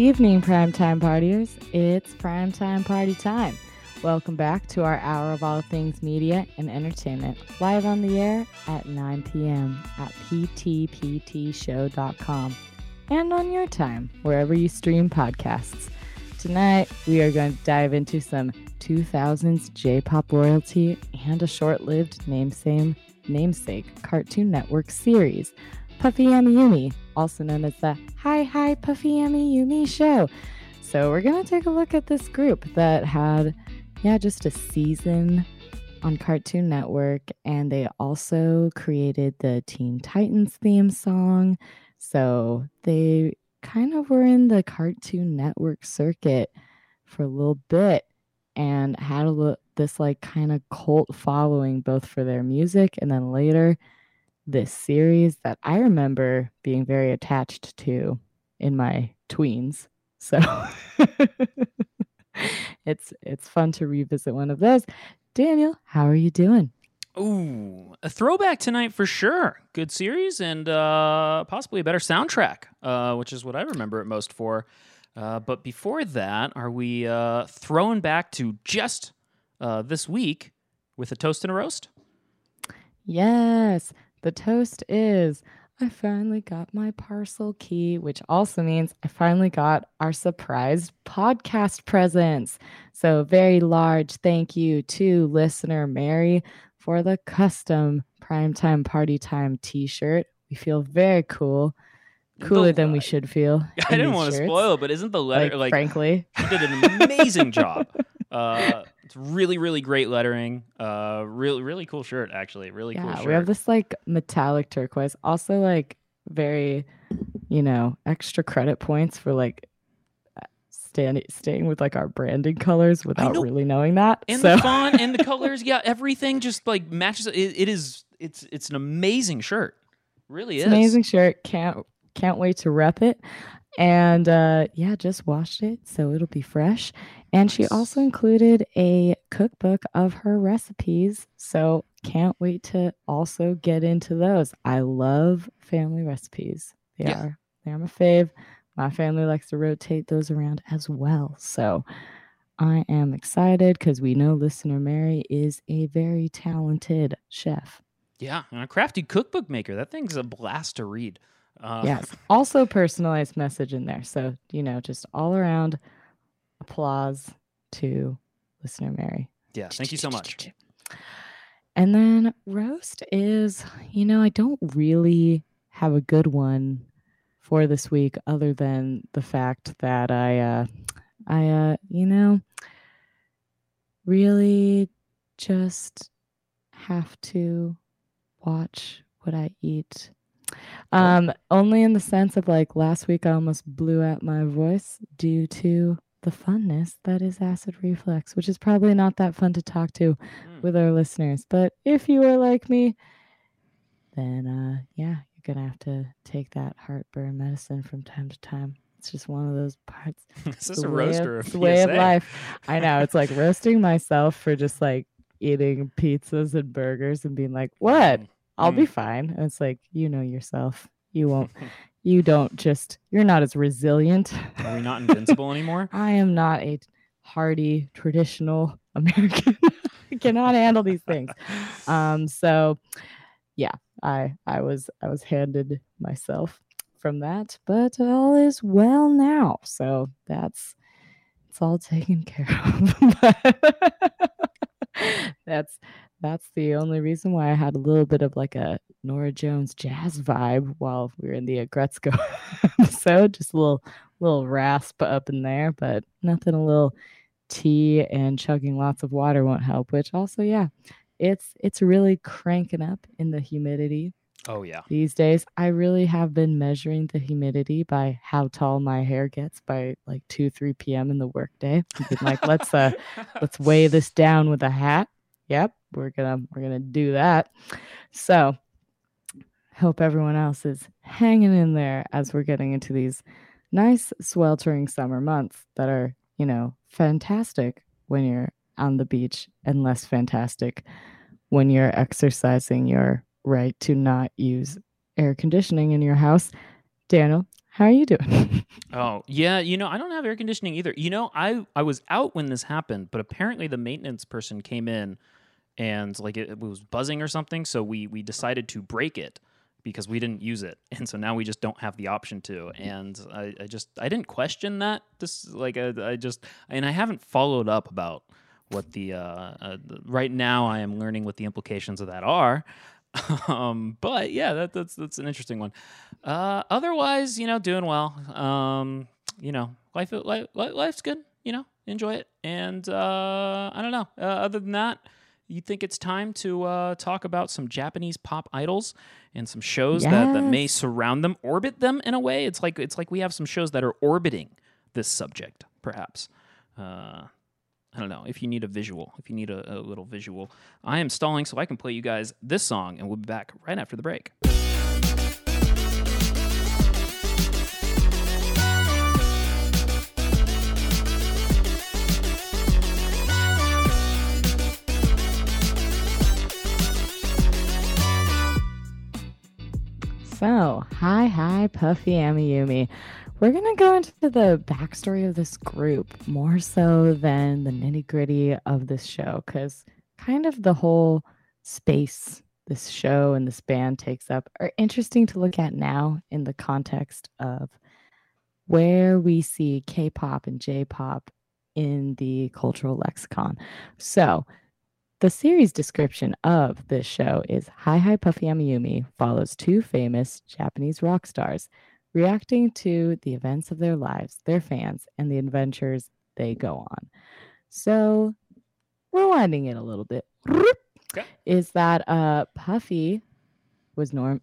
Evening, primetime partiers. It's primetime party time. Welcome back to our hour of all things media and entertainment, live on the air at 9 p.m. at ptptshow.com and on your time, wherever you stream podcasts. Tonight, we are going to dive into some 2000s J pop royalty and a short lived namesake, namesake Cartoon Network series, Puffy Amiyumi, also known as the Hi Hi Puffy Amiyumi Show. So, we're going to take a look at this group that had, yeah, just a season on Cartoon Network, and they also created the Teen Titans theme song. So, they kind of were in the Cartoon Network circuit for a little bit and had a little, this like kind of cult following both for their music and then later this series that I remember being very attached to in my tweens. So it's it's fun to revisit one of those. Daniel, how are you doing? Ooh, a throwback tonight for sure. Good series and uh, possibly a better soundtrack, uh, which is what I remember it most for. Uh, but before that, are we uh, throwing back to just uh, this week with a toast and a roast? Yes, the toast is I finally got my parcel key, which also means I finally got our surprise podcast presents. So, very large thank you to listener Mary for the custom primetime party time t shirt. We feel very cool. Cooler The- than we should feel. I didn't want to spoil, but isn't the letter Like, like, frankly. you did an amazing job? Uh, it's really, really great lettering. Uh, really, really cool shirt. Actually, really cool Yeah, shirt. we have this like metallic turquoise. Also, like very, you know, extra credit points for like standing staying with like our branding colors without know. really knowing that. and so the font and the colors, yeah, everything just like matches. It, it is. It's it's an amazing shirt. Really it's is amazing shirt. Can't can't wait to rep it. And uh yeah, just washed it, so it'll be fresh. And she also included a cookbook of her recipes. So can't wait to also get into those. I love family recipes. They Yeah. are they are my fave. My family likes to rotate those around as well. So I am excited because we know listener Mary is a very talented chef. Yeah, and a crafty cookbook maker. That thing's a blast to read. Uh, yes. Also personalized message in there. So, you know, just all around applause to listener Mary. Yeah. Thank you so much. And then roast is, you know, I don't really have a good one for this week other than the fact that I uh I uh you know really just have to watch what I eat. Um only in the sense of like last week I almost blew out my voice due to the funness that is acid reflux, which is probably not that fun to talk to Mm. with our listeners. But if you are like me, then uh yeah, you're gonna have to take that heartburn medicine from time to time. It's just one of those parts. Is this the a roaster? the way of life. I know. It's like roasting myself for just like eating pizzas and burgers and being like, what? I'll be fine. And it's like, you know yourself. You won't you don't just you're not as resilient. Are we not invincible anymore? I am not a hardy traditional American. I cannot handle these things. Um, so yeah, I I was I was handed myself from that, but all is well now. So that's it's all taken care of. that's that's the only reason why I had a little bit of like a Norah Jones jazz vibe while we were in the Aggretsuko episode. Just a little little rasp up in there, but nothing a little tea and chugging lots of water won't help, which also, yeah, it's it's really cranking up in the humidity Oh yeah. these days. I really have been measuring the humidity by how tall my hair gets by like 2 3 p.m. in the workday. Like, let's uh let's weigh this down with a hat. Yep, we're gonna we're gonna do that. So hope everyone else is hanging in there as we're getting into these nice sweltering summer months that are, you know, fantastic when you're on the beach and less fantastic when you're exercising your right to not use air conditioning in your house. Daniel, How are you doing? Oh, yeah, you know, I don't have air conditioning either. You know, I I was out when this happened, but apparently the maintenance person came in and like it, it was buzzing or something, so we we decided to break it because we didn't use it. And so now we just don't have the option to. And I, I just I didn't question that this like I, I just and I haven't followed up about what the uh, uh the- right now I am learning what the implications of that are. um, but yeah, that, that's that's an interesting one. Uh, otherwise, you know, doing well. Um, you know, life, life life's good. You know, enjoy it. And uh, I don't know. Uh, other than that, you think it's time to uh, talk about some Japanese pop idols and some shows that, that may surround them, orbit them in a way. It's like it's like we have some shows that are orbiting this subject, perhaps. Uh, I don't know if you need a visual, if you need a, a little visual. I am stalling so I can play you guys this song, and we'll be back right after the break. So, hi, hi, Puffy Amiyumi. We're going to go into the backstory of this group more so than the nitty gritty of this show, because kind of the whole space this show and this band takes up are interesting to look at now in the context of where we see K pop and J pop in the cultural lexicon. So, the series description of this show is Hi Hi Puffy Amiyumi follows two famous Japanese rock stars reacting to the events of their lives, their fans, and the adventures they go on. So, rewinding it a little bit, Okay. is that uh, Puffy was norm.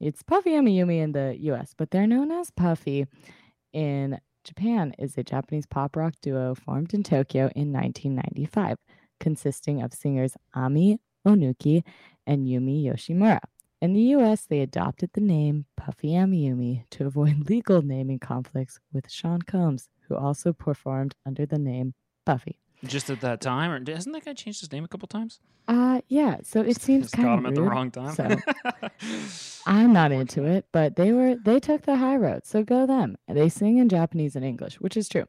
It's Puffy Amiyumi in the U.S., but they're known as Puffy in Japan. Is a Japanese pop rock duo formed in Tokyo in 1995 consisting of singers Ami Onuki and Yumi Yoshimura. In the US, they adopted the name Puffy Amiyumi to avoid legal naming conflicts with Sean Combs, who also performed under the name Puffy. Just at that time, or hasn't that guy changed his name a couple times? Uh yeah, so it seems Just kind him of at the wrong time. so I'm not into it, but they were they took the high road, so go them. They sing in Japanese and English, which is true.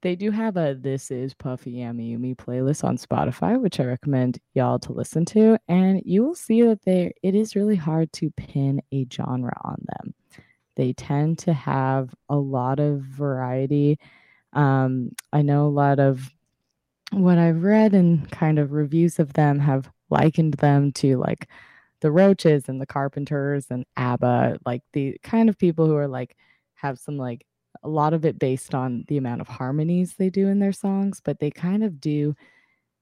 They do have a This Is Puffy Amiyumi playlist on Spotify, which I recommend y'all to listen to, and you will see that they it is really hard to pin a genre on them. They tend to have a lot of variety. Um, I know a lot of what I've read and kind of reviews of them have likened them to like the Roaches and the Carpenters and ABBA, like the kind of people who are like have some like a lot of it based on the amount of harmonies they do in their songs, but they kind of do,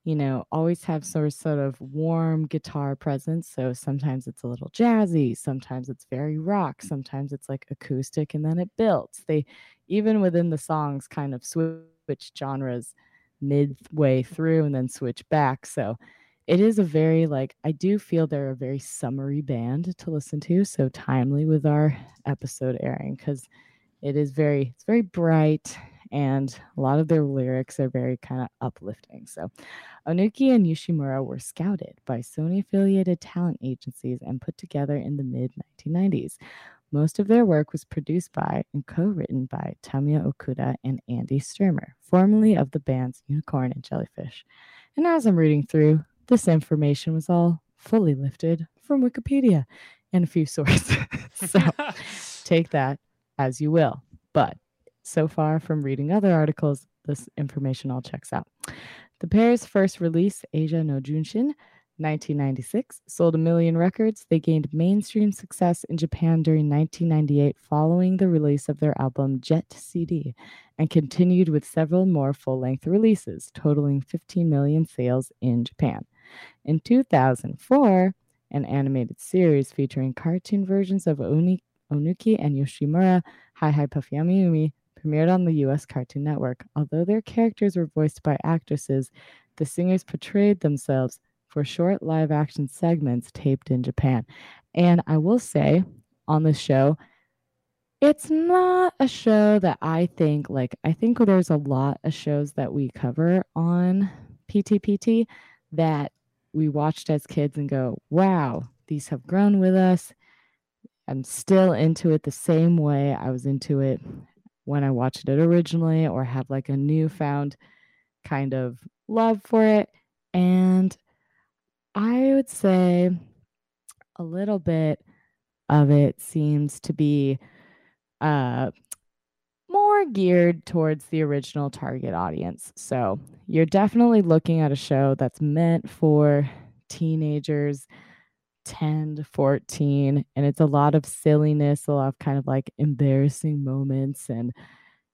you know, always have sort of sort of warm guitar presence. So sometimes it's a little jazzy, sometimes it's very rock, sometimes it's like acoustic and then it builds. They even within the songs kind of switch genres midway through and then switch back. So it is a very like I do feel they're a very summery band to listen to, so timely with our episode airing because it is very it's very bright and a lot of their lyrics are very kind of uplifting. So Onuki and Yoshimura were scouted by Sony affiliated talent agencies and put together in the mid 1990s. Most of their work was produced by and co written by Tamio Okuda and Andy Sturmer, formerly of the bands Unicorn and Jellyfish. And as I'm reading through, this information was all fully lifted from Wikipedia and a few sources. so take that as you will. But so far from reading other articles, this information all checks out. The pair's first release, Asia no Junshin, 1996, sold a million records. They gained mainstream success in Japan during 1998 following the release of their album Jet CD and continued with several more full length releases, totaling 15 million sales in Japan. In 2004, an animated series featuring cartoon versions of Oni- Onuki and Yoshimura, Hi Hi Puffy Amiyumi, premiered on the US Cartoon Network. Although their characters were voiced by actresses, the singers portrayed themselves for short live action segments taped in Japan. And I will say on this show, it's not a show that I think like I think there's a lot of shows that we cover on PTPT that we watched as kids and go, wow, these have grown with us. I'm still into it the same way I was into it when I watched it originally, or have like a newfound kind of love for it. And I would say a little bit of it seems to be uh, more geared towards the original target audience. So you're definitely looking at a show that's meant for teenagers 10 to 14 and it's a lot of silliness a lot of kind of like embarrassing moments and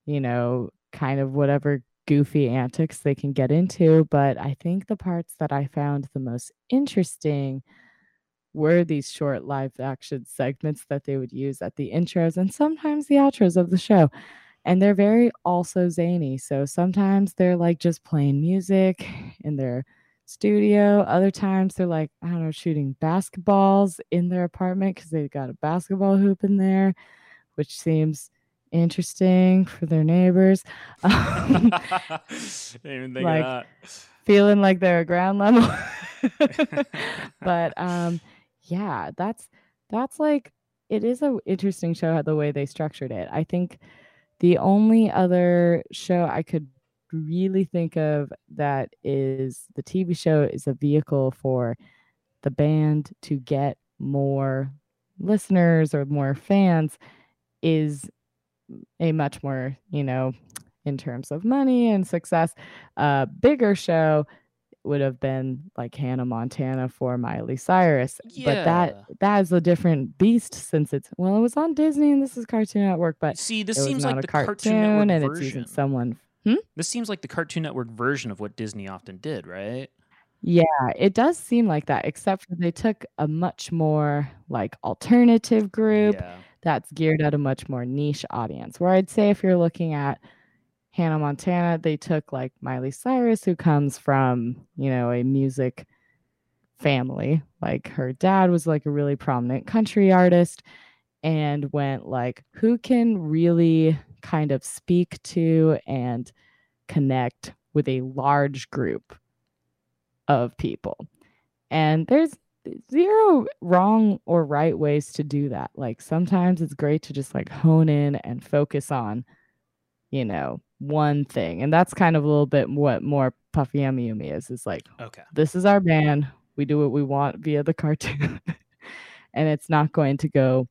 you know kind of whatever goofy antics they can get into but i think the parts that i found the most interesting were these short live action segments that they would use at the intros and sometimes the outros of the show and they're very also zany so sometimes they're like just playing music in their studio. Other times they're like, I don't know, shooting basketballs in their apartment because they've got a basketball hoop in there, which seems interesting for their neighbors. Um, like feeling like they're a ground level. but um, yeah, that's that's like it is a interesting show the way they structured it. I think the only other show I could really think of that is the TV show is a vehicle for the band to get more listeners or more fans is a much more, you know, in terms of money and success, a bigger show would have been like Hannah Montana for Miley Cyrus. Yeah. But that that is a different beast since it's well, it was on Disney and this is Cartoon Network, but see, this seems like the cartoon, Cartoon Network and version. it's using someone Hmm? This seems like the Cartoon Network version of what Disney often did, right? Yeah, it does seem like that, except for they took a much more like alternative group yeah. that's geared at a much more niche audience. Where I'd say if you're looking at Hannah Montana, they took like Miley Cyrus, who comes from, you know, a music family. Like her dad was like a really prominent country artist and went like, who can really kind of speak to and connect with a large group of people. And there's zero wrong or right ways to do that. Like sometimes it's great to just like hone in and focus on, you know, one thing. And that's kind of a little bit what more Puffy Amiyumi is. Is like, okay, this is our band. We do what we want via the cartoon. and it's not going to go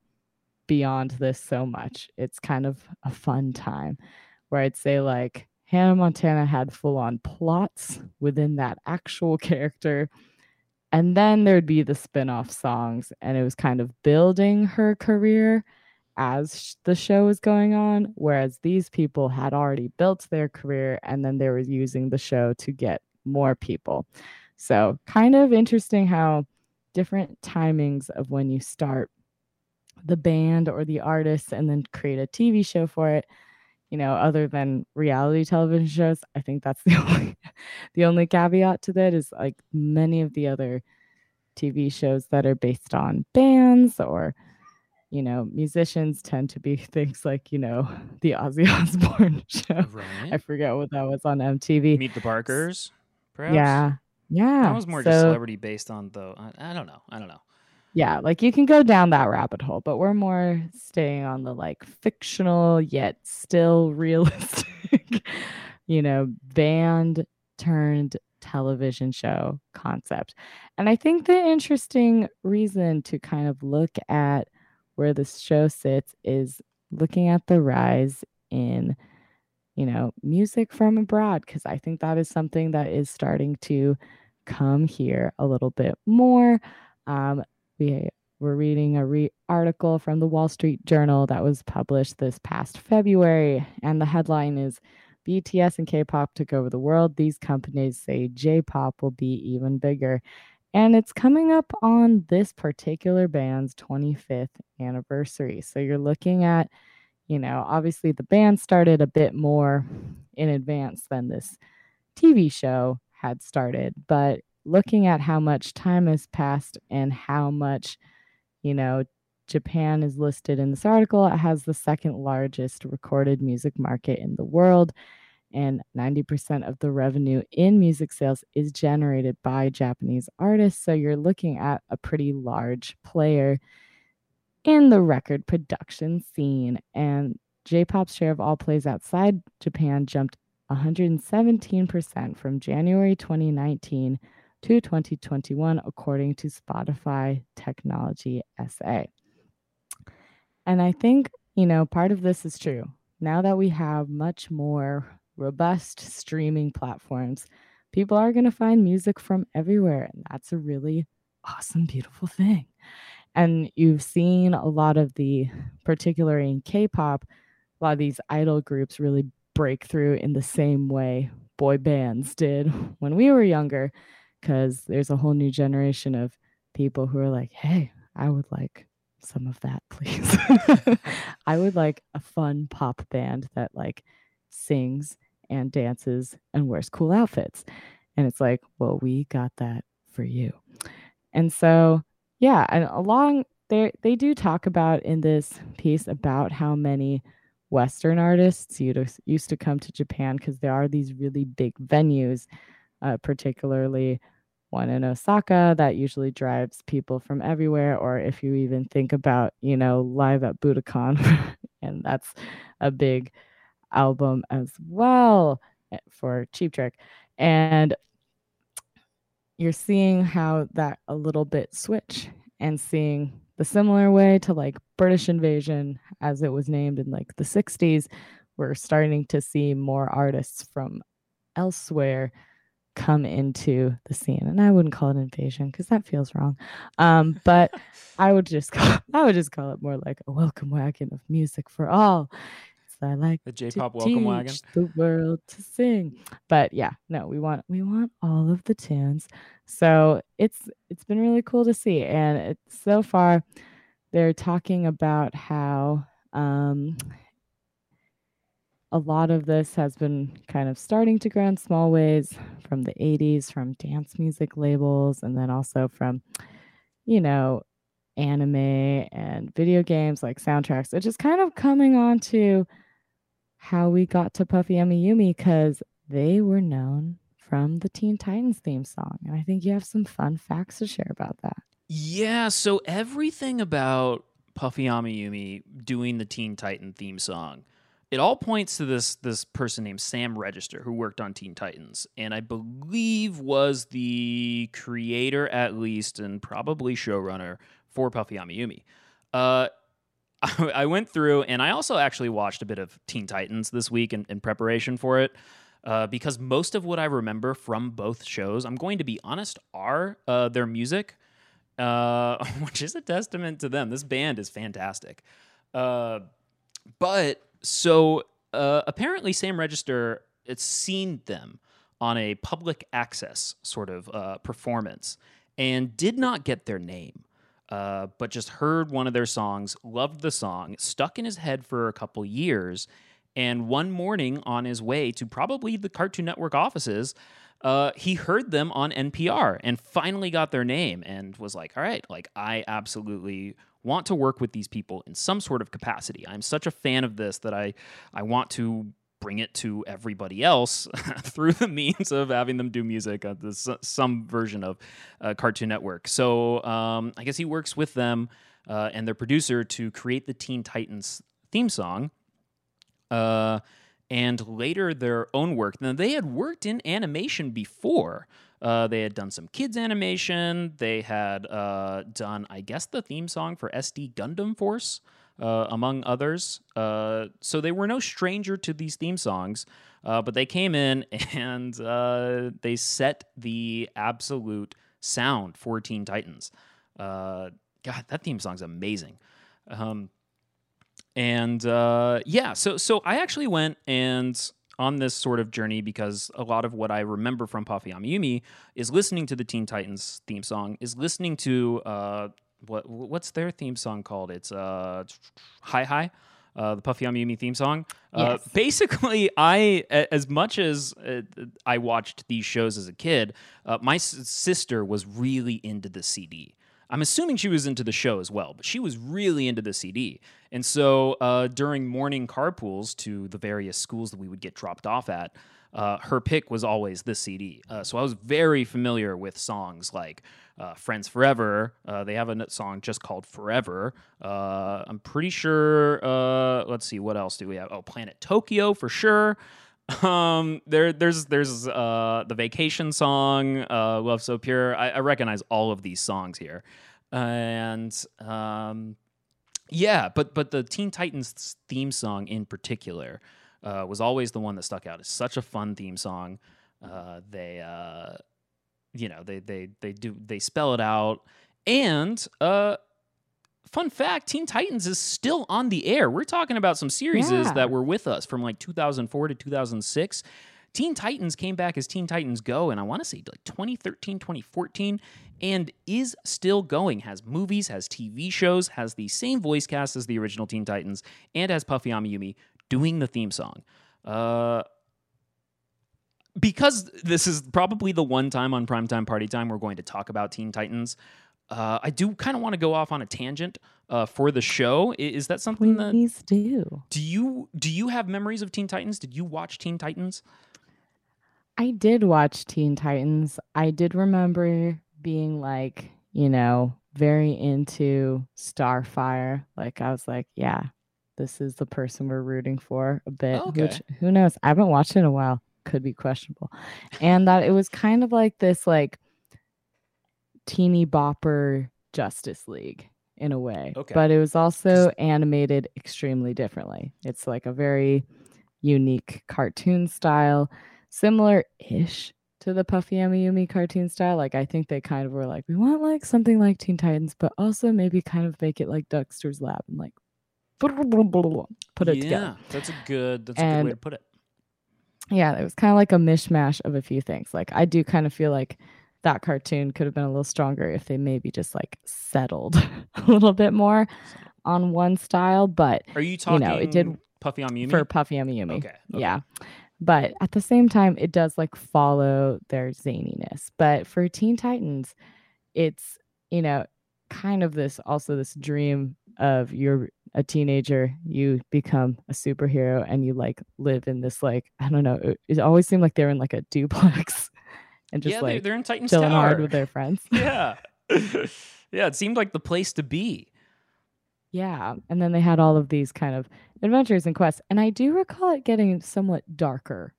beyond this so much. It's kind of a fun time where I'd say like Hannah Montana had full on plots within that actual character. And then there'd be the spin off songs, and it was kind of building her career as the show was going on. Whereas these people had already built their career, and then they were using the show to get more people. So, kind of interesting how different timings of when you start the band or the artist and then create a TV show for it. You know, other than reality television shows, I think that's the only the only caveat to that is like many of the other TV shows that are based on bands or you know, musicians tend to be things like, you know, the Ozzy Osbourne show. Right. I forget what that was on MTV. Meet the Barkers, perhaps. Yeah. Yeah. That was more so, just celebrity based on though. I, I don't know. I don't know yeah like you can go down that rabbit hole but we're more staying on the like fictional yet still realistic you know band turned television show concept. And i think the interesting reason to kind of look at where this show sits is looking at the rise in you know music from abroad because i think that is something that is starting to come here a little bit more. Um, we were reading a re- article from the Wall Street Journal that was published this past February, and the headline is BTS and K-pop took over the world. These companies say J-pop will be even bigger. And it's coming up on this particular band's 25th anniversary. So you're looking at, you know, obviously the band started a bit more in advance than this TV show had started, but looking at how much time has passed and how much, you know, Japan is listed in this article. It has the second largest recorded music market in the world, and 90% of the revenue in music sales is generated by Japanese artists. So you're looking at a pretty large player. in the record production scene. And J pop's share of all plays outside Japan jumped 117% from January 2019 to 2021, according to Spotify Technology SA. And I think, you know, part of this is true. Now that we have much more robust streaming platforms, people are going to find music from everywhere. And that's a really awesome, beautiful thing. And you've seen a lot of the, particularly in K pop, a lot of these idol groups really break through in the same way boy bands did when we were younger, because there's a whole new generation of people who are like, hey, I would like some of that, please. I would like a fun pop band that like sings and dances and wears cool outfits. And it's like, well, we got that for you. And so, yeah, and along there, they do talk about in this piece about how many Western artists used to come to Japan because there are these really big venues, uh, particularly one in Osaka that usually drives people from everywhere. Or if you even think about, you know, live at Budokan, and that's a big album as well eh, for Cheap Trick. And you're seeing how that a little bit switch and seeing the similar way to like British invasion as it was named in like the 60s we're starting to see more artists from elsewhere come into the scene and i wouldn't call it invasion because that feels wrong um, but i would just call i would just call it more like a welcome wagon of music for all So I like the J-pop welcome wagon. The world to sing. But yeah, no, we want we want all of the tunes. So it's it's been really cool to see. And it, so far they're talking about how um, a lot of this has been kind of starting to grow in small ways from the 80s, from dance music labels, and then also from, you know, anime and video games like soundtracks. It's just kind of coming on to how we got to Puffy Amiyumi because they were known from the Teen Titans theme song. And I think you have some fun facts to share about that. Yeah, so everything about Puffy Amiyumi doing the Teen Titan theme song, it all points to this this person named Sam Register who worked on Teen Titans and I believe was the creator at least and probably showrunner for Puffy Amiyumi. Uh, I went through and I also actually watched a bit of Teen Titans this week in, in preparation for it. Uh, because most of what I remember from both shows, I'm going to be honest, are uh, their music, uh, which is a testament to them. This band is fantastic. Uh, but so uh, apparently, Sam Register it's seen them on a public access sort of uh, performance and did not get their name uh, but just heard one of their songs, loved the song, stuck in his head for a couple years. And one morning on his way to probably the Cartoon Network offices, uh, he heard them on NPR and finally got their name and was like, all right, like I absolutely want to work with these people in some sort of capacity. I'm such a fan of this that I I want to bring it to everybody else through the means of having them do music at this, some version of uh, Cartoon Network. So um, I guess he works with them uh, and their producer to create the Teen Titans theme song. Uh, and later their own work. Now, they had worked in animation before. Uh, they had done some kids animation. They had uh, done, I guess, the theme song for SD Gundam Force uh, among others. Uh, so they were no stranger to these theme songs, uh, but they came in and uh, they set the absolute sound for Teen Titans. God, that theme song's amazing. Um, and yeah, so so I actually went and on this sort of journey because a lot of what I remember from Puffy Amiyumi is listening to the Teen Titans theme song, is listening to uh, what what's their theme song called? It's uh, Hi Hi. Uh, the Puffy Amiyumi theme song. Uh, yes. basically, I as much as uh, I watched these shows as a kid, uh, my s- sister was really into the CD. I'm assuming she was into the show as well, but she was really into the CD. And so uh, during morning carpools to the various schools that we would get dropped off at, uh, her pick was always this CD. Uh, so I was very familiar with songs like uh, Friends Forever. Uh, they have a song just called Forever. Uh, I'm pretty sure. Uh, let's see, what else do we have? Oh, Planet Tokyo for sure. Um, there, there's, there's uh, the Vacation song, uh, Love So Pure. I, I recognize all of these songs here, and um, yeah, but but the Teen Titans theme song in particular uh, was always the one that stuck out. It's such a fun theme song. Uh, they, uh, you know, they they they do they spell it out. And uh, fun fact: Teen Titans is still on the air. We're talking about some series Yeah. that were with us from like 2004 to 2006. Teen Titans came back as Teen Titans Go, and I want to say like 2013, 2014, and is still going. Has movies, has TV shows, has the same voice cast as the original Teen Titans, and has Puffy Amiyumi doing the theme song. Uh, because this is probably the one time on primetime party time we're going to talk about Teen Titans. Uh, I do kind of want to go off on a tangent uh, for the show. Is that something that Please do. do you do you have memories of Teen Titans? Did you watch Teen Titans? I did watch Teen Titans. I did remember being like, you know, very into Starfire. Like I was like, yeah, this is the person we're rooting for a bit. Okay. Which who knows? I haven't watched it in a while. Could be questionable. And that it was kind of like this like teeny bopper Justice League in a way. Okay. But it was also animated extremely differently. It's like a very unique cartoon style, similar ish to the Puffy Amiyumi cartoon style. Like I think they kind of were like, we want like something like Teen Titans, but also maybe kind of make it like Dexter's Lab and like put it yeah, together. that's a good that's a good way to put it. Yeah, it was kind of like a mishmash of a few things. Like I do kind of feel like that cartoon could have been a little stronger if they maybe just like settled a little bit more on one style, but Are you talking? you know, it did Puffy on Amiyumi? for Puffy Amiyumi. Okay, okay. Yeah. But at the same time, it does like follow their zaniness. But for Teen Titans, it's, you know, kind of this also this dream of you're a teenager, you become a superhero and you like live in this like, I don't know, it, it always seemed like they're in like a duplex and just yeah, they're, like they're in Titans chilling Tower. hard with their friends. yeah, yeah. It seemed like the place to be. Yeah. And then they had all of these kind of adventures and quests. And I do recall it getting somewhat darker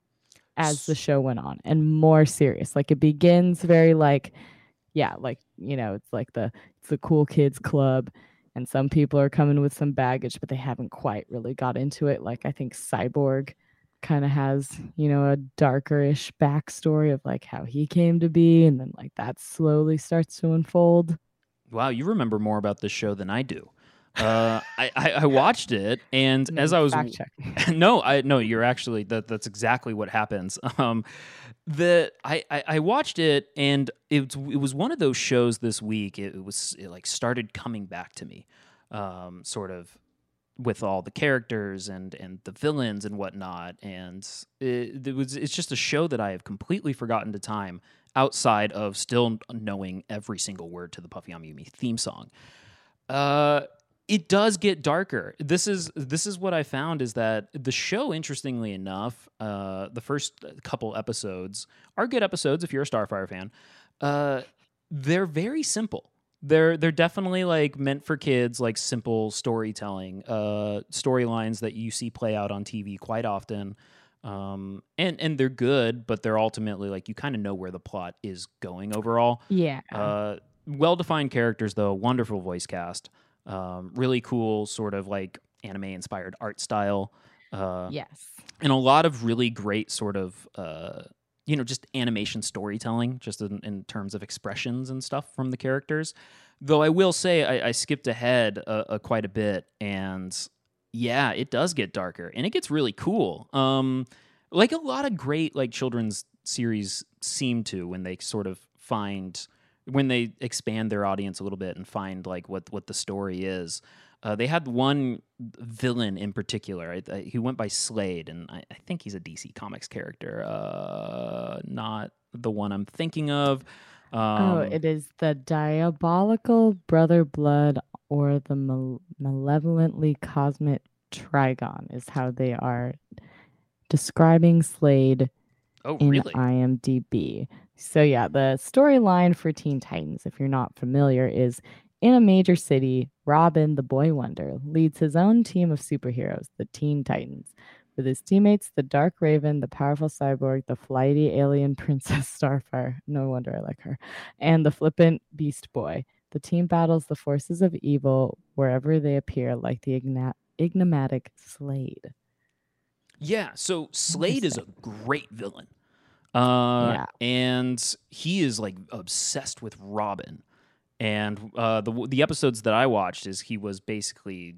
as the show went on and more serious. Like it begins very like, yeah, like, you know, it's like the it's the cool kids club. And some people are coming with some baggage, but they haven't quite really got into it. Like I think Cyborg kind of has, you know, a darker-ish backstory of like how he came to be, and then like that slowly starts to unfold. Wow, you remember more about this show than I do. Uh, I, I I watched it, and as I was no, I no, you're actually that that's exactly what happens. Um, the I, I I watched it and it it was one of those shows this week. It, it was it like started coming back to me, um, sort of with all the characters and and the villains and whatnot. And it, it was it's just a show that I have completely forgotten to time outside of still knowing every single word to the Puffy Amiyumi theme song. Uh, it does get darker. This is this is what I found is that the show, interestingly enough, uh, the first couple episodes are good episodes if you're a Starfire fan. Uh, they're very simple. They're they're definitely like meant for kids, like simple storytelling, uh, storylines that you see play out on TV quite often. Um, and and they're good, but they're ultimately like you kind of know where the plot is going overall. Yeah. Uh, well defined characters, though. Wonderful voice cast. Um, really cool, sort of like anime inspired art style. Uh, yes. And a lot of really great, sort of, uh, you know, just animation storytelling, just in, in terms of expressions and stuff from the characters. Though I will say I, I skipped ahead uh, uh, quite a bit, and yeah, it does get darker, and it gets really cool. Um, like a lot of great like children's series seem to when they sort of find when they expand their audience a little bit and find like what what the story is. Uh, they had one villain in particular. I, I, he went by Slade, and I, I think he's a DC Comics character, uh, not the one I'm thinking of. Um, oh, it is the diabolical brother blood or the mal- malevolently cosmic trigon is how they are describing Slade Oh, in really? IMDb. So, yeah, the storyline for Teen Titans, if you're not familiar, is in a major city, Robin, the boy wonder, leads his own team of superheroes, the Teen Titans. With his teammates, the Dark Raven, the powerful cyborg, the flighty alien Princess Starfire, no wonder I like her, and the flippant Beast Boy. The team battles the forces of evil wherever they appear, like the enigmatic Slade. Yeah, so Slade is a great villain. Uh, Yeah. and he is like obsessed with Robin. And uh, the the episodes that I watched is he was basically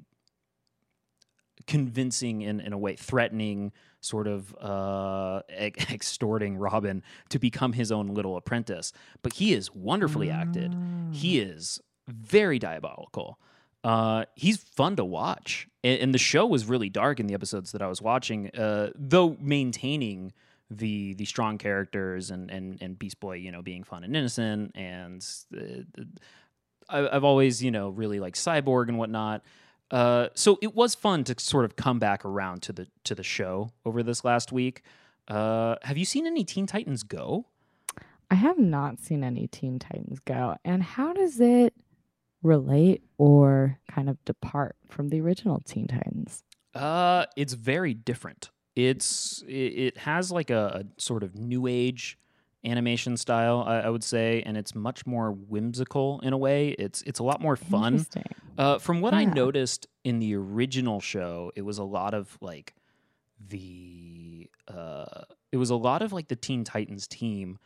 convincing in, in a way, threatening, sort of uh, ex- extorting Robin to become his own little apprentice. But he is wonderfully acted. He is very diabolical. Uh, he's fun to watch, and, and the show was really dark in the episodes that I was watching, uh, though maintaining the the strong characters and and and Beast Boy, you know, being fun and innocent, and uh, I've always you know really like Cyborg and whatnot. Uh, so it was fun to sort of come back around to the to the show over this last week. Uh, have you seen any Teen Titans Go? I have not seen any Teen Titans Go. And how does it relate or kind of depart from the original Teen Titans? Uh, it's very different. It's it, has like a, a sort of new age animation style, I, I would say, and it's much more whimsical in a way. It's it's a lot more fun. Uh, from what I noticed in the original show, it was a lot of like the uh, it was a lot of like the Teen Titans team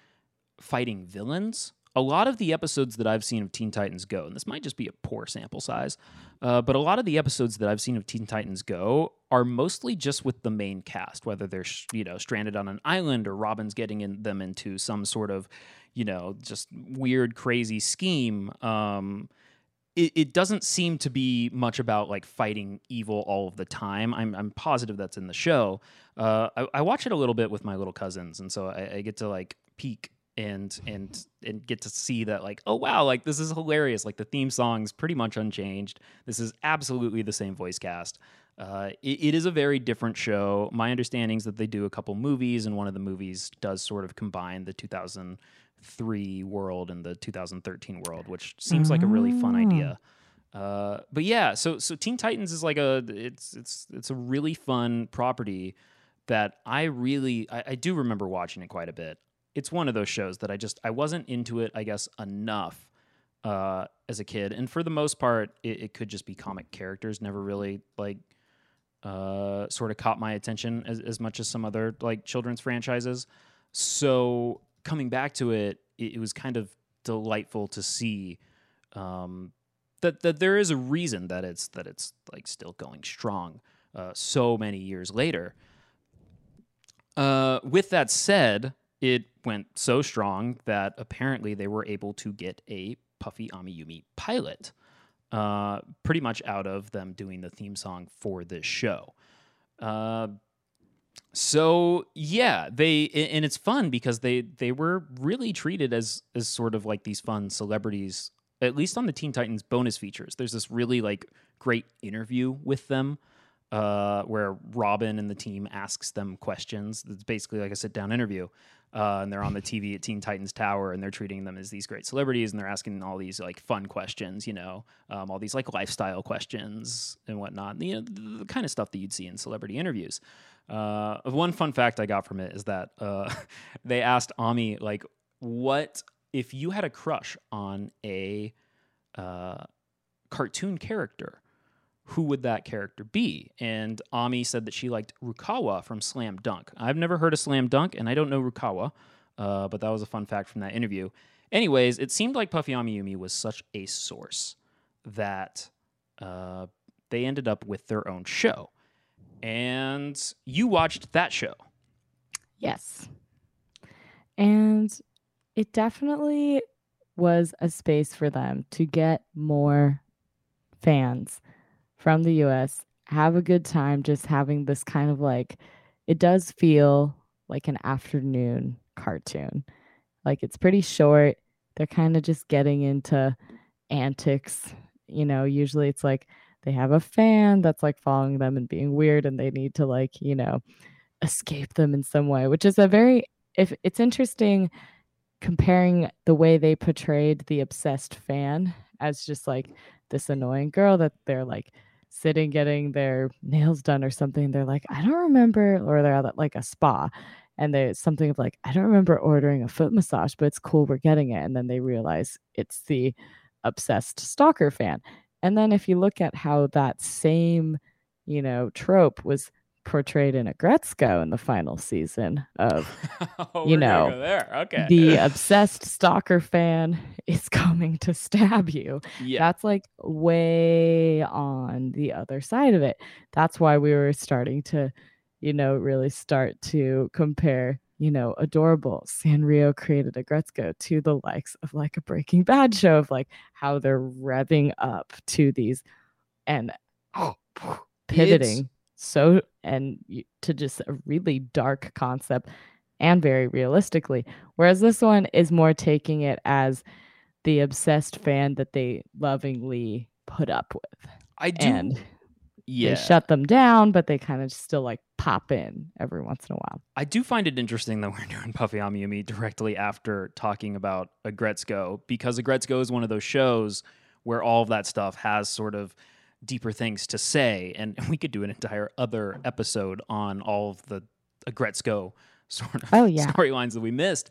fighting villains. A lot of the episodes that I've seen of Teen Titans Go, and this might just be a poor sample size, uh, but a lot of the episodes that I've seen of Teen Titans Go are mostly just with the main cast, whether they're you know stranded on an island or Robin's getting in them into some sort of you know just weird crazy scheme. Um, it, it doesn't seem to be much about like fighting evil all of the time. I'm I'm positive that's in the show. Uh, I, I watch it a little bit with my little cousins, and so I, I get to like peek and and and get to see that like oh wow like this is hilarious. Like the theme song's pretty much unchanged. This is absolutely the same voice cast. Uh, it, it is a very different show. My understanding is that they do a couple movies and one of the movies does sort of combine the 2003 world and the 2013 world which seems like a really fun Ah. idea. Uh, but yeah so so teen titans is like a it's it's it's a really fun property that I really I, I do remember watching it quite a bit. It's one of those shows that I just I wasn't into it, I guess, enough uh, as a kid, and for the most part, it, it could just be comic characters. Never really like uh, sort of caught my attention as, as much as some other like children's franchises. So coming back to it, it, it was kind of delightful to see um, that that there is a reason that it's that it's like still going strong uh, so many years later. Uh, with that said, it went so strong that apparently they were able to get a Puffy Amiyumi pilot, uh, pretty much out of them doing the theme song for this show. Uh, so yeah, they and it's fun because they they were really treated as as sort of like these fun celebrities. At least on the Teen Titans bonus features, there's this really like great interview with them uh, where Robin and the team asks them questions. It's basically like a sit down interview. Uh, and they're on the TV at Teen Titans Tower, and they're treating them as these great celebrities, and they're asking all these like fun questions, you know, um, all these like lifestyle questions and whatnot, you know, the, the kind of stuff that you'd see in celebrity interviews. Uh, one fun fact I got from it is that uh, they asked Ami like, "What if you had a crush on a uh, cartoon character?" Who would that character be? And Ami said that she liked Rukawa from Slam Dunk. I've never heard of Slam Dunk, and I don't know Rukawa, uh, but that was a fun fact from that interview. Anyways, it seemed like Puffy Amiyumi was such a source that uh, they ended up with their own show. And you watched that show. Yes. And it definitely was a space for them to get more fans from the US, have a good time just having this kind of like, it does feel like an afternoon cartoon. Like it's pretty short. They're kind of just getting into antics. You know, usually it's like they have a fan that's like following them and being weird and they need to like, you know, escape them in some way, which is a very if it's interesting comparing the way they portrayed the obsessed fan as just like this annoying girl that they're like sitting getting their nails done or something. They're like, I don't remember, or they're at like a spa and there's something of like, I don't remember ordering a foot massage, but it's cool we're getting it. And then they realize it's the obsessed stalker fan. And then if you look at how that same, you know, trope was portrayed in Aggretsuko in the final season of oh, you know, there. Okay. the obsessed stalker fan is coming to stab you. yeah. That's like way on the other side of it. That's why we were starting to, you know, really start to compare, you know, adorable Sanrio created Aggretsuko to the likes of like a Breaking Bad show of like how they're revving up to these and pivoting so and to just a really dark concept and very realistically whereas this one is more taking it as the obsessed fan that they lovingly put up with I do. and yeah. they shut them down but they kind of still like pop in every once in a while I do find it interesting that we're doing Puffy Amiyumi directly after talking about Aggretsuko because Aggretsuko is one of those shows where all of that stuff has sort of deeper things to say, and we could do an entire other episode on all of the Aggretsuko sort of Oh, yeah. storylines that we missed.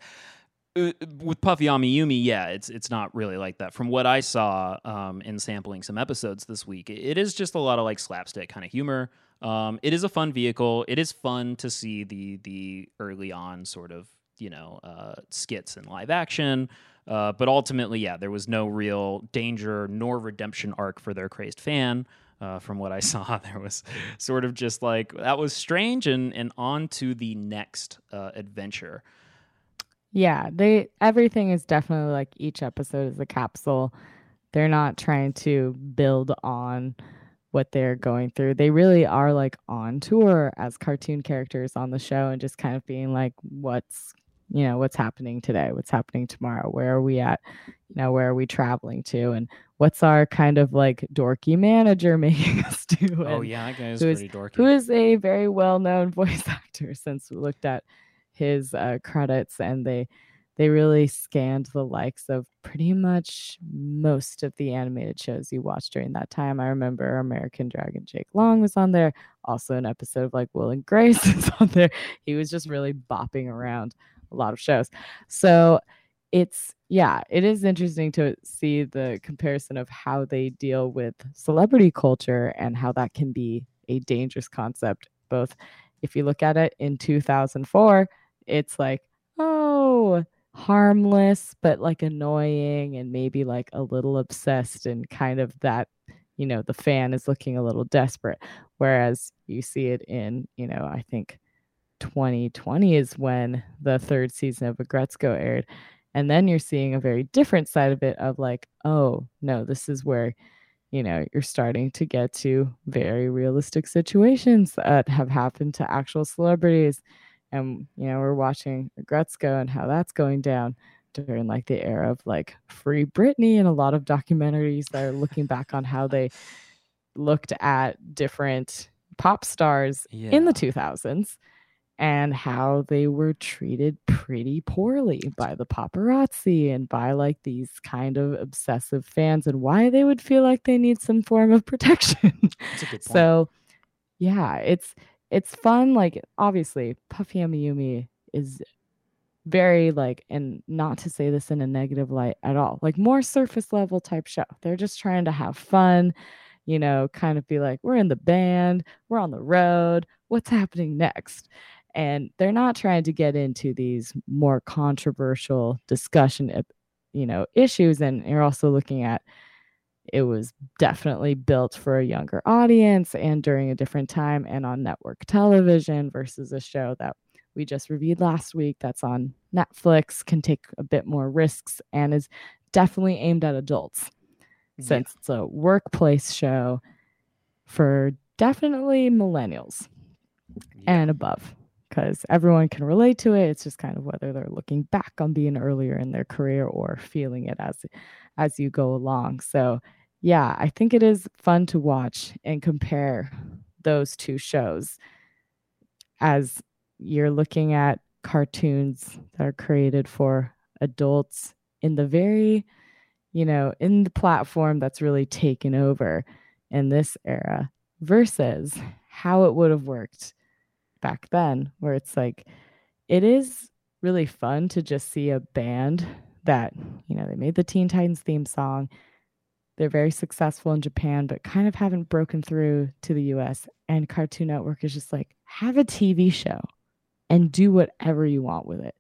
Uh, with Puffy Amiyumi, yeah, it's it's not really like that. From what I saw um, in sampling some episodes this week, it is just a lot of like slapstick kind of humor. Um, it is a fun vehicle. It is fun to see the the early on sort of you know uh, skits and live action. Uh, but ultimately, yeah, there was no real danger nor redemption arc for their crazed fan. Uh, from what I saw, there was sort of just like that was strange, and and on to the next uh, adventure. yeah they everything is definitely like each episode is a capsule they're not trying to build on what they're going through they really are like on tour as cartoon characters on the show and just kind of being like what's you know what's happening today what's happening tomorrow where are we at you know where are we traveling to and what's our kind of like dorky manager making us do Oh yeah, that guy is who is- pretty dorky. who is a very well-known voice actor since we looked at his uh, credits and they they really scanned the likes of pretty much most of the animated shows you watched during that time. I remember American Dragon Jake Long was on there. Also, an episode of like Will and Grace is on there. He was just really bopping around a lot of shows. So it's yeah, it is interesting to see the comparison of how they deal with celebrity culture and how that can be a dangerous concept. Both if you look at it in 2004, it's like, oh, harmless, but like annoying and maybe like a little obsessed and kind of that, you know, the fan is looking a little desperate. Whereas you see it in, you know, I think 2020 is when the third season of Aggretsuko aired. And then you're seeing a very different side of it of like, oh, no, this is where, you know, you're starting to get to very realistic situations that have happened to actual celebrities. And, you know, we're watching Aggretsuko and how that's going down during like the era of like Free Britney and a lot of documentaries that are looking back on how they looked at different pop stars in the 2000s and how they were treated pretty poorly by the paparazzi and by like these kind of obsessive fans and why they would feel like they need some form of protection. That's a good point. so yeah, it's it's fun. Like obviously, Puffy Amiyumi is very like, and not to say this in a negative light at all, like more surface level type show. They're just trying to have fun, you know, kind of be like, we're in the band, we're on the road, what's happening next? And they're not trying to get into these more controversial discussion, you know, issues. And you're also looking at it was definitely built for a younger audience and during a different time and on network television versus a show that we just reviewed last week that's on Netflix can take a bit more risks and is definitely aimed at adults Yeah. since it's a workplace show for definitely millennials Yeah. and above because everyone can relate to it it's just kind of whether they're looking back on being earlier in their career or feeling it as as you go along so yeah i think it is fun to watch and compare those two shows as you're looking at cartoons that are created for adults in the very, you know, in the platform that's really taken over in this era versus how it would have worked back then, where it's like, it is really fun to just see a band that, you know, they made the Teen Titans theme song. They're very successful in Japan, but kind of haven't broken through to the US. And Cartoon Network is just like, have a TV show and do whatever you want with it.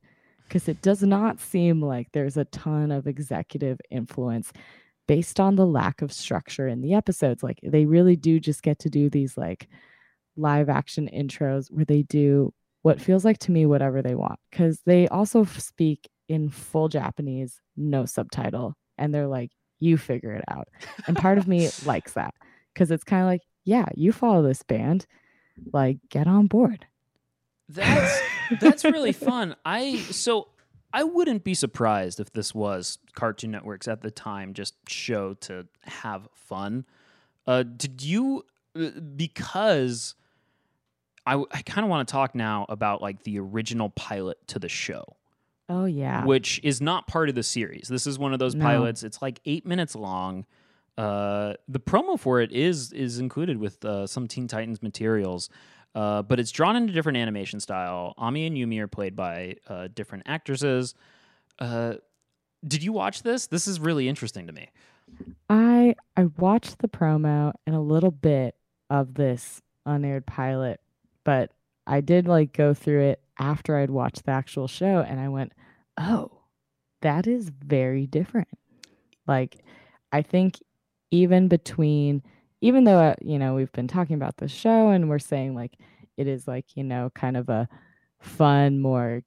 Because it does not seem like there's a ton of executive influence based on the lack of structure in the episodes. Like they really do just get to do these like live action intros where they do what feels like to me whatever they want. Because they also speak in full Japanese, no subtitle. And they're like, you figure it out. And part of me likes that because it's kind of like, yeah, you follow this band, like get on board. That's that's really fun. I so I wouldn't be surprised if this was Cartoon Network's at the time just show to have fun. Uh, did you uh, because I I kind of want to talk now about like the original pilot to the show. Oh yeah. Which is not part of the series. This is one of those No. pilots. It's like 8 minutes long. Uh, the promo for it is is included with uh, some Teen Titans materials. Uh, but it's drawn in a different animation style. Ami and Yumi are played by uh, different actresses. Uh, did you watch this? This is really interesting to me. I I watched the promo and a little bit of this unaired pilot, but I did like go through it after I'd watched the actual show and I went, "Oh, that is very different." Like I think even between even though uh, you know we've been talking about the show and we're saying like it is like, you know, kind of a fun, more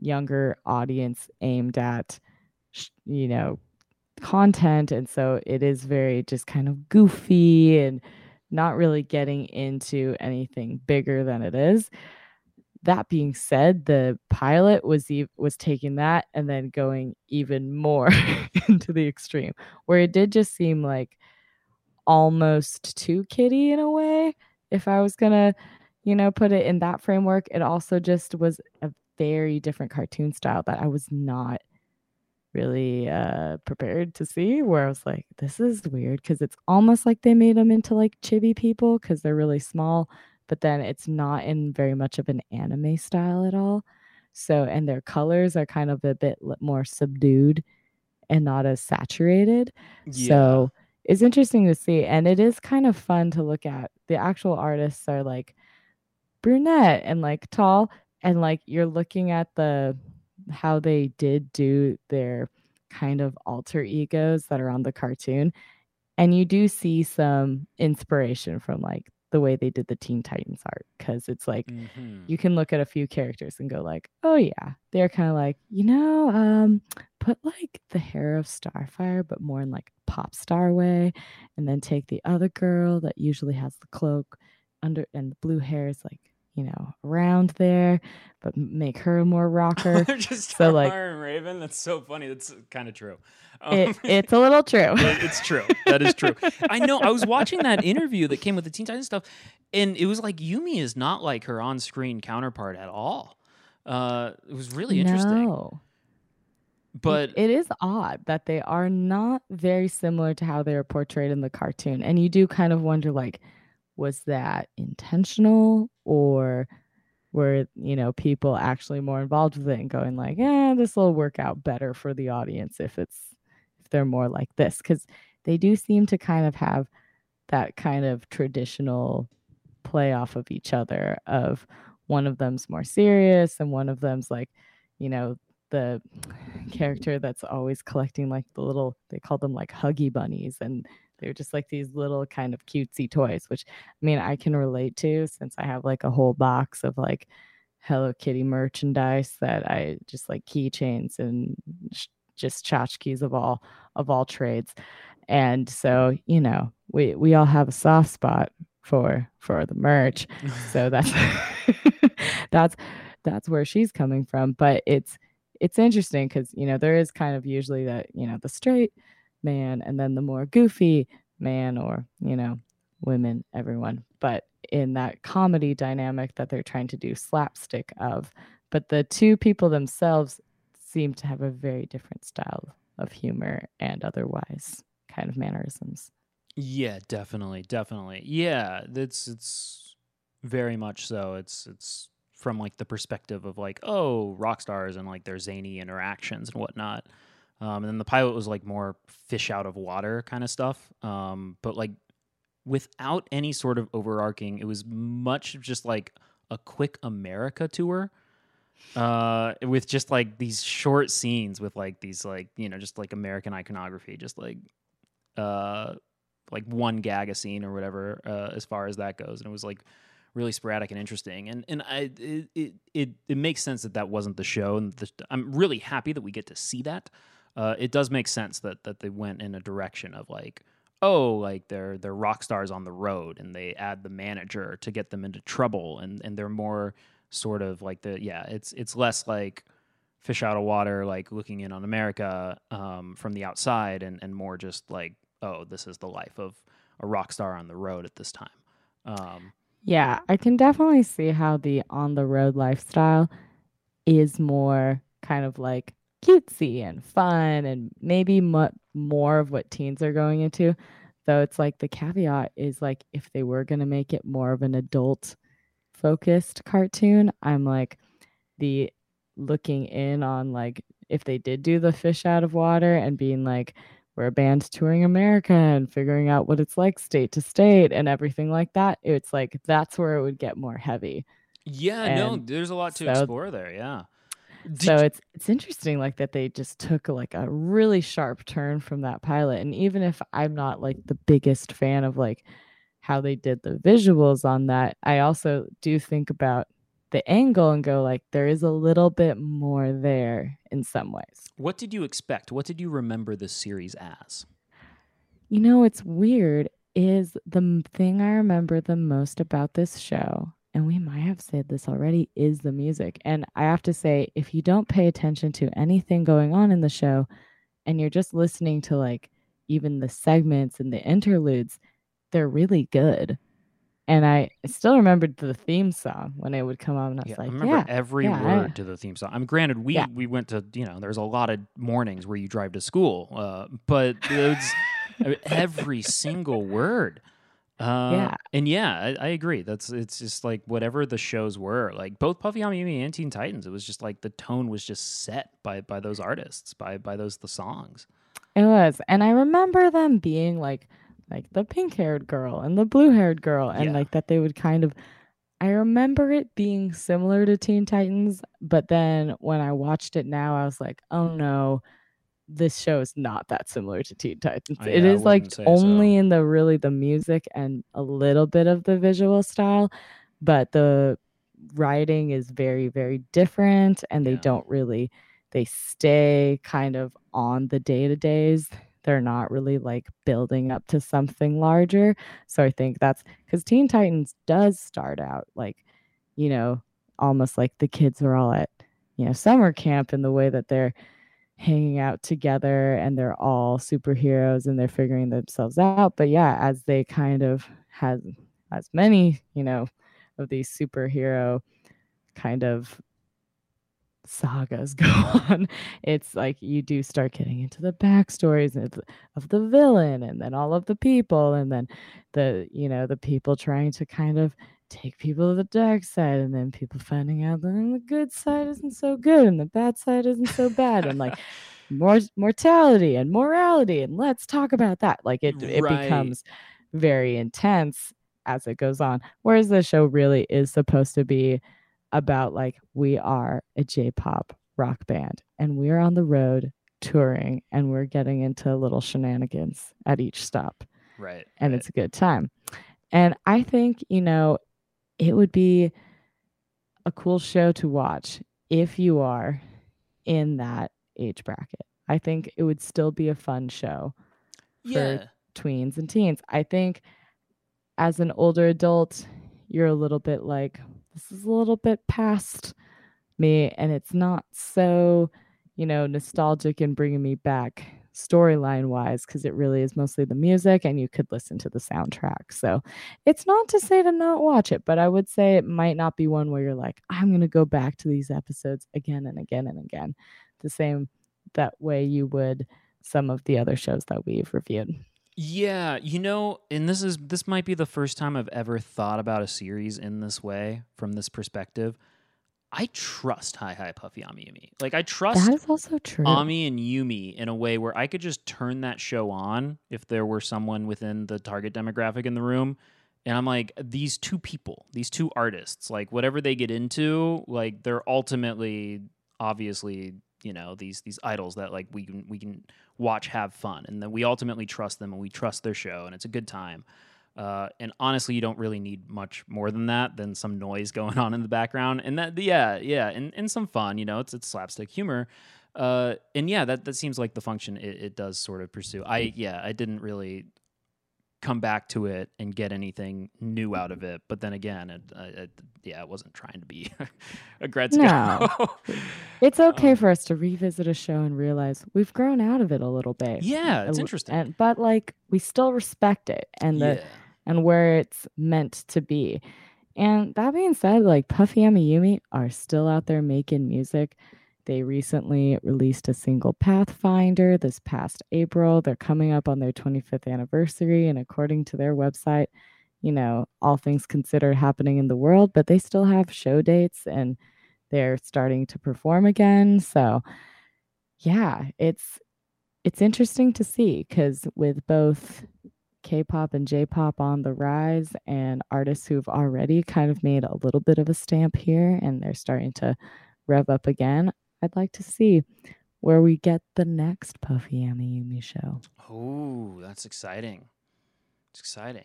younger audience aimed at you know content and so it is very just kind of goofy and not really getting into anything bigger than it is. That being said the pilot was ev- was taking that and then going even more into the extreme where it did just seem like almost too kitty in a way if i was gonna you know put it in that framework. It also just was a very different cartoon style that i was not really uh prepared to see where I was like this is weird cuz it's almost like they made them into like chibi people cuz they're really small but then it's not in very much of an anime style at all. So and their colors are kind of a bit more subdued and not as saturated. So it's interesting to see and it is kind of fun to look at. The actual artists are like brunette and like tall and like you're looking at the how they did do their kind of alter egos that are on the cartoon and you do see some inspiration from like the way they did the teen titans art because it's like Mhm. you can look at a few characters and go like oh yeah they're kind of like you know um put like the hair of starfire but more in like pop star way and then take the other girl that usually has the cloak under and the blue hair is like you know around there but make her more rocker just So, like- Iron Raven. That's so funny. That's kind of true. it, Um, it's a little true it's true. That is true. I know. I was watching that interview that came with the Teen Titans stuff, and it was like Yumi is not like her on-screen counterpart at all. Uh, it was really interesting. No. It- But it is odd that they are not very similar to how they are portrayed in the cartoon. And you do kind of wonder like, was that intentional or were, you know, people actually more involved with it and going like, yeah, this will work out better for the audience if it's if they're more like this. Because they do seem to kind of have that kind of traditional play off of each other of one of them's more serious and one of them's like, you know, the character that's always collecting like the little they call them like huggy bunnies and they're just like these little kind of cutesy toys which i mean i can relate to since i have like a whole box of like hello kitty merchandise that i just like keychains and sh- just tchotchkes of all of all trades. And so you know we we all have a soft spot for for the merch. So that's that's that's where she's coming from. But it's it's interesting because you know there is kind of usually that you know the straight man and then the more goofy man or you know women everyone but in that comedy dynamic that they're trying to do slapstick of but the two people themselves seem to have a very different style of humor and otherwise kind of mannerisms. Yeah, definitely, definitely. Yeah, it's it's very much so. It's it's from like the perspective of like oh rock stars and like their zany interactions and whatnot. Um, and then the pilot was like more fish out of water kind of stuff. Um, but like without any sort of overarching, it was much just like a quick America tour uh with just like these short scenes with like these like you know just like american iconography just like uh like one gag a scene or whatever uh as far as that goes. And it was like really sporadic and interesting. And and i it it it, it makes sense that that wasn't the show. And the, i'm really happy that we get to see that uh it does make sense that that they went in a direction of like oh like they're they're rock stars on the road and they add the manager to get them into trouble and and they're more sort of like the yeah it's it's less like fish out of water like looking in on america um, from the outside and and more just like oh this is the life of a rock star on the road at this time. Um, yeah i can definitely see how the on the road lifestyle is more kind of like cutesy and fun and maybe mu- more of what teens are going into though it's like the caveat is like if they were going to make it more of an adult focused cartoon, I'm like the looking in on like if they did do the fish out of water and being like we're a band touring America and figuring out what it's like state to state and everything like that, it's like that's where it would get more heavy. Yeah, and no, there's a lot to so, explore there. Yeah. Did so it's it's interesting like that they just took like a really sharp turn from that pilot and even if I'm not like the biggest fan of like how they did the visuals on that, I also do think about the angle and go like there is a little bit more there in some ways. What did you expect? What did you remember this series as? You know, it's weird is the thing I remember the most about this show, and we might have said this already, is the music. And I have to say, if you don't pay attention to anything going on in the show and you're just listening to like even the segments and the interludes, they're really good. And I still remembered the theme song when it would come on. And I was yeah, like, I remember yeah, every yeah, word I, to the theme song. I mean, granted, we yeah. we went to you know, there's a lot of mornings where you drive to school, uh, but it's every single word. Uh, yeah, and yeah, I, I, agree. That's it's just like whatever the shows were, like both Puffy Amiyumi and Teen Titans. It was just like the tone was just set by by those artists, by by those the songs. It was, and I remember them being like like the pink haired girl and the blue haired girl and yeah. like that they would kind of I remember it being similar to Teen Titans, but then when I watched it now, I was like, oh no, this show is not that similar to Teen Titans. Oh, yeah, it is like only so. in the really the music and a little bit of the visual style, but the writing is very, very different and they yeah. don't really they stay kind of on the day to days they're not really like building up to something larger. So I think that's because Teen Titans does start out like, you know, almost like the kids are all at, you know, summer camp in the way that they're hanging out together and they're all superheroes and they're figuring themselves out. But yeah, as they kind of has as many, you know, of these superhero kind of sagas go on. It's like you do start getting into the backstories of, of the villain and then all of the people and then the, you know, the people trying to kind of take people to the dark side and then people finding out that oh, the good side isn't so good and the bad side isn't so bad and like more mortality and morality and let's talk about that like it it right. becomes very intense as it goes on whereas the show really is supposed to be about like we are a J-pop rock band and we're on the road touring and we're getting into little shenanigans at each stop. Right. And right. it's a good time. And I think, you know, it would be a cool show to watch if you are in that age bracket. I think it would still be a fun show for tweens and teens. I think as an older adult, you're a little bit like, this is a little bit past me and it's not so you know nostalgic and bringing me back storyline wise because it really is mostly the music and you could listen to the soundtrack. So it's not to say to not watch it, but I would say it might not be one where you're like, I'm going to go back to these episodes again and again and again. The same that way you would some of the other shows that we've reviewed. Yeah, you know, and this is this might be the first time I've ever thought about a series in this way from this perspective. I trust Hi Hi Puffy Ami Yumi. Like I trust That is also true. Ami and Yumi in a way where I could just turn that show on if there were someone within the target demographic in the room. And I'm like, these two people, these two artists, like whatever they get into, like they're ultimately obviously, you know, these these idols that like we can we can watch have fun and then we ultimately trust them and we trust their show and it's a good time. Uh, and honestly, you don't really need much more than that than some noise going on in the background. And that, yeah, yeah, and, and some fun. You know, it's it's slapstick humor. Uh, and yeah, that that seems like the function it, it does sort of pursue. I yeah, I didn't really come back to it and get anything new out of it. But then again, it, it yeah, it wasn't trying to be Aggretsuko. No. It's okay Um, for us to revisit a show and realize we've grown out of it a little bit. yeah, it's interesting. And, but like we still respect it and the yeah. and where it's meant to be. And that being said, like Puffy Ami Yumi are still out there making music. They recently released a single Pathfinder this past April. They're coming up on their 25th anniversary. And according to their website, you know, all things considered happening in the world, but they still have show dates and they're starting to perform again. So yeah, it's it's interesting to see because with both K-pop and J-pop on the rise and artists who've already kind of made a little bit of a stamp here and they're starting to rev up again. I'd like to see where we get the next Puffy Ami Yumi show. Oh, that's exciting. It's exciting.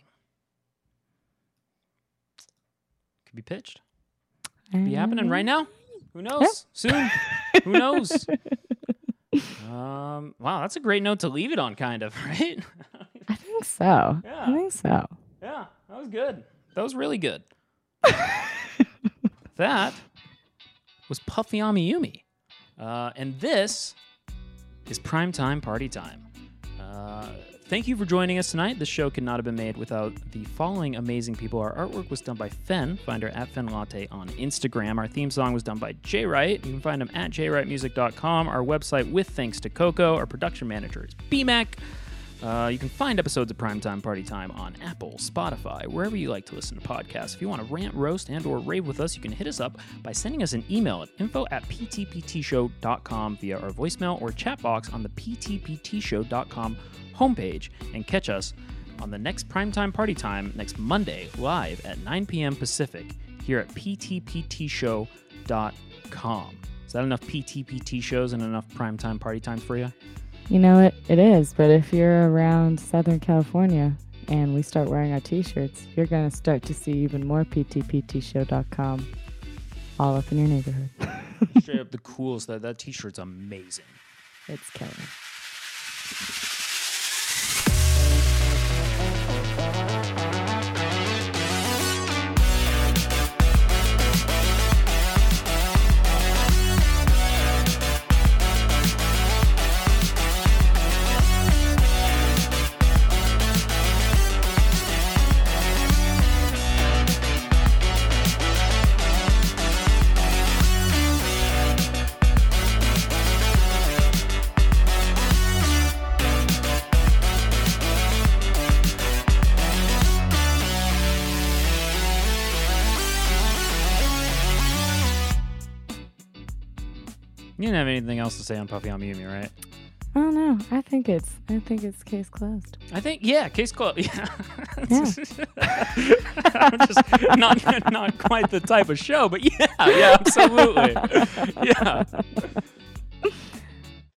Could be pitched. Could Be happening right now. Who knows? Soon. Who knows? Um, wow, that's a great note to leave it on, kind of, right? I think so. Yeah. I think so. yeah, that was good. That was really good. that was Puffy Ami Yumi. Uh, and this is Primetime Party Time. Uh, thank you for joining us tonight. This show could not have been made without the following amazing people. Our artwork was done by Fen. Find her at Fen Latte on Instagram. Our theme song was done by Jay Wright. You can find him at jwrightmusic.com. Our website with thanks to Coco. Our production manager is BMAC. Uh, you can find episodes of Primetime Party Time on Apple, Spotify, wherever you like to listen to podcasts. If you want to rant, roast, and or rave with us, you can hit us up by sending us an email at info at ptptshow.com via our voicemail or chat box on the ptptshow.com homepage and catch us on the next Primetime Party Time next Monday live at 9 p.m. Pacific here at ptptshow.com. Is that enough PTPT shows and enough Primetime Party Times for you? You know it it is, but if you're around Southern California and we start wearing our t-shirts, you're going to start to see even more ptptshow.com all up in your neighborhood. Straight up the coolest. That that t-shirt's amazing. it's killer. Didn't have anything else to say on Puffy Ami Yumi, right? I don't know. I think it's I think it's case closed. I think yeah, case closed. Yeah, Yeah. I'm just not not quite the type of show, but yeah, yeah, absolutely, yeah.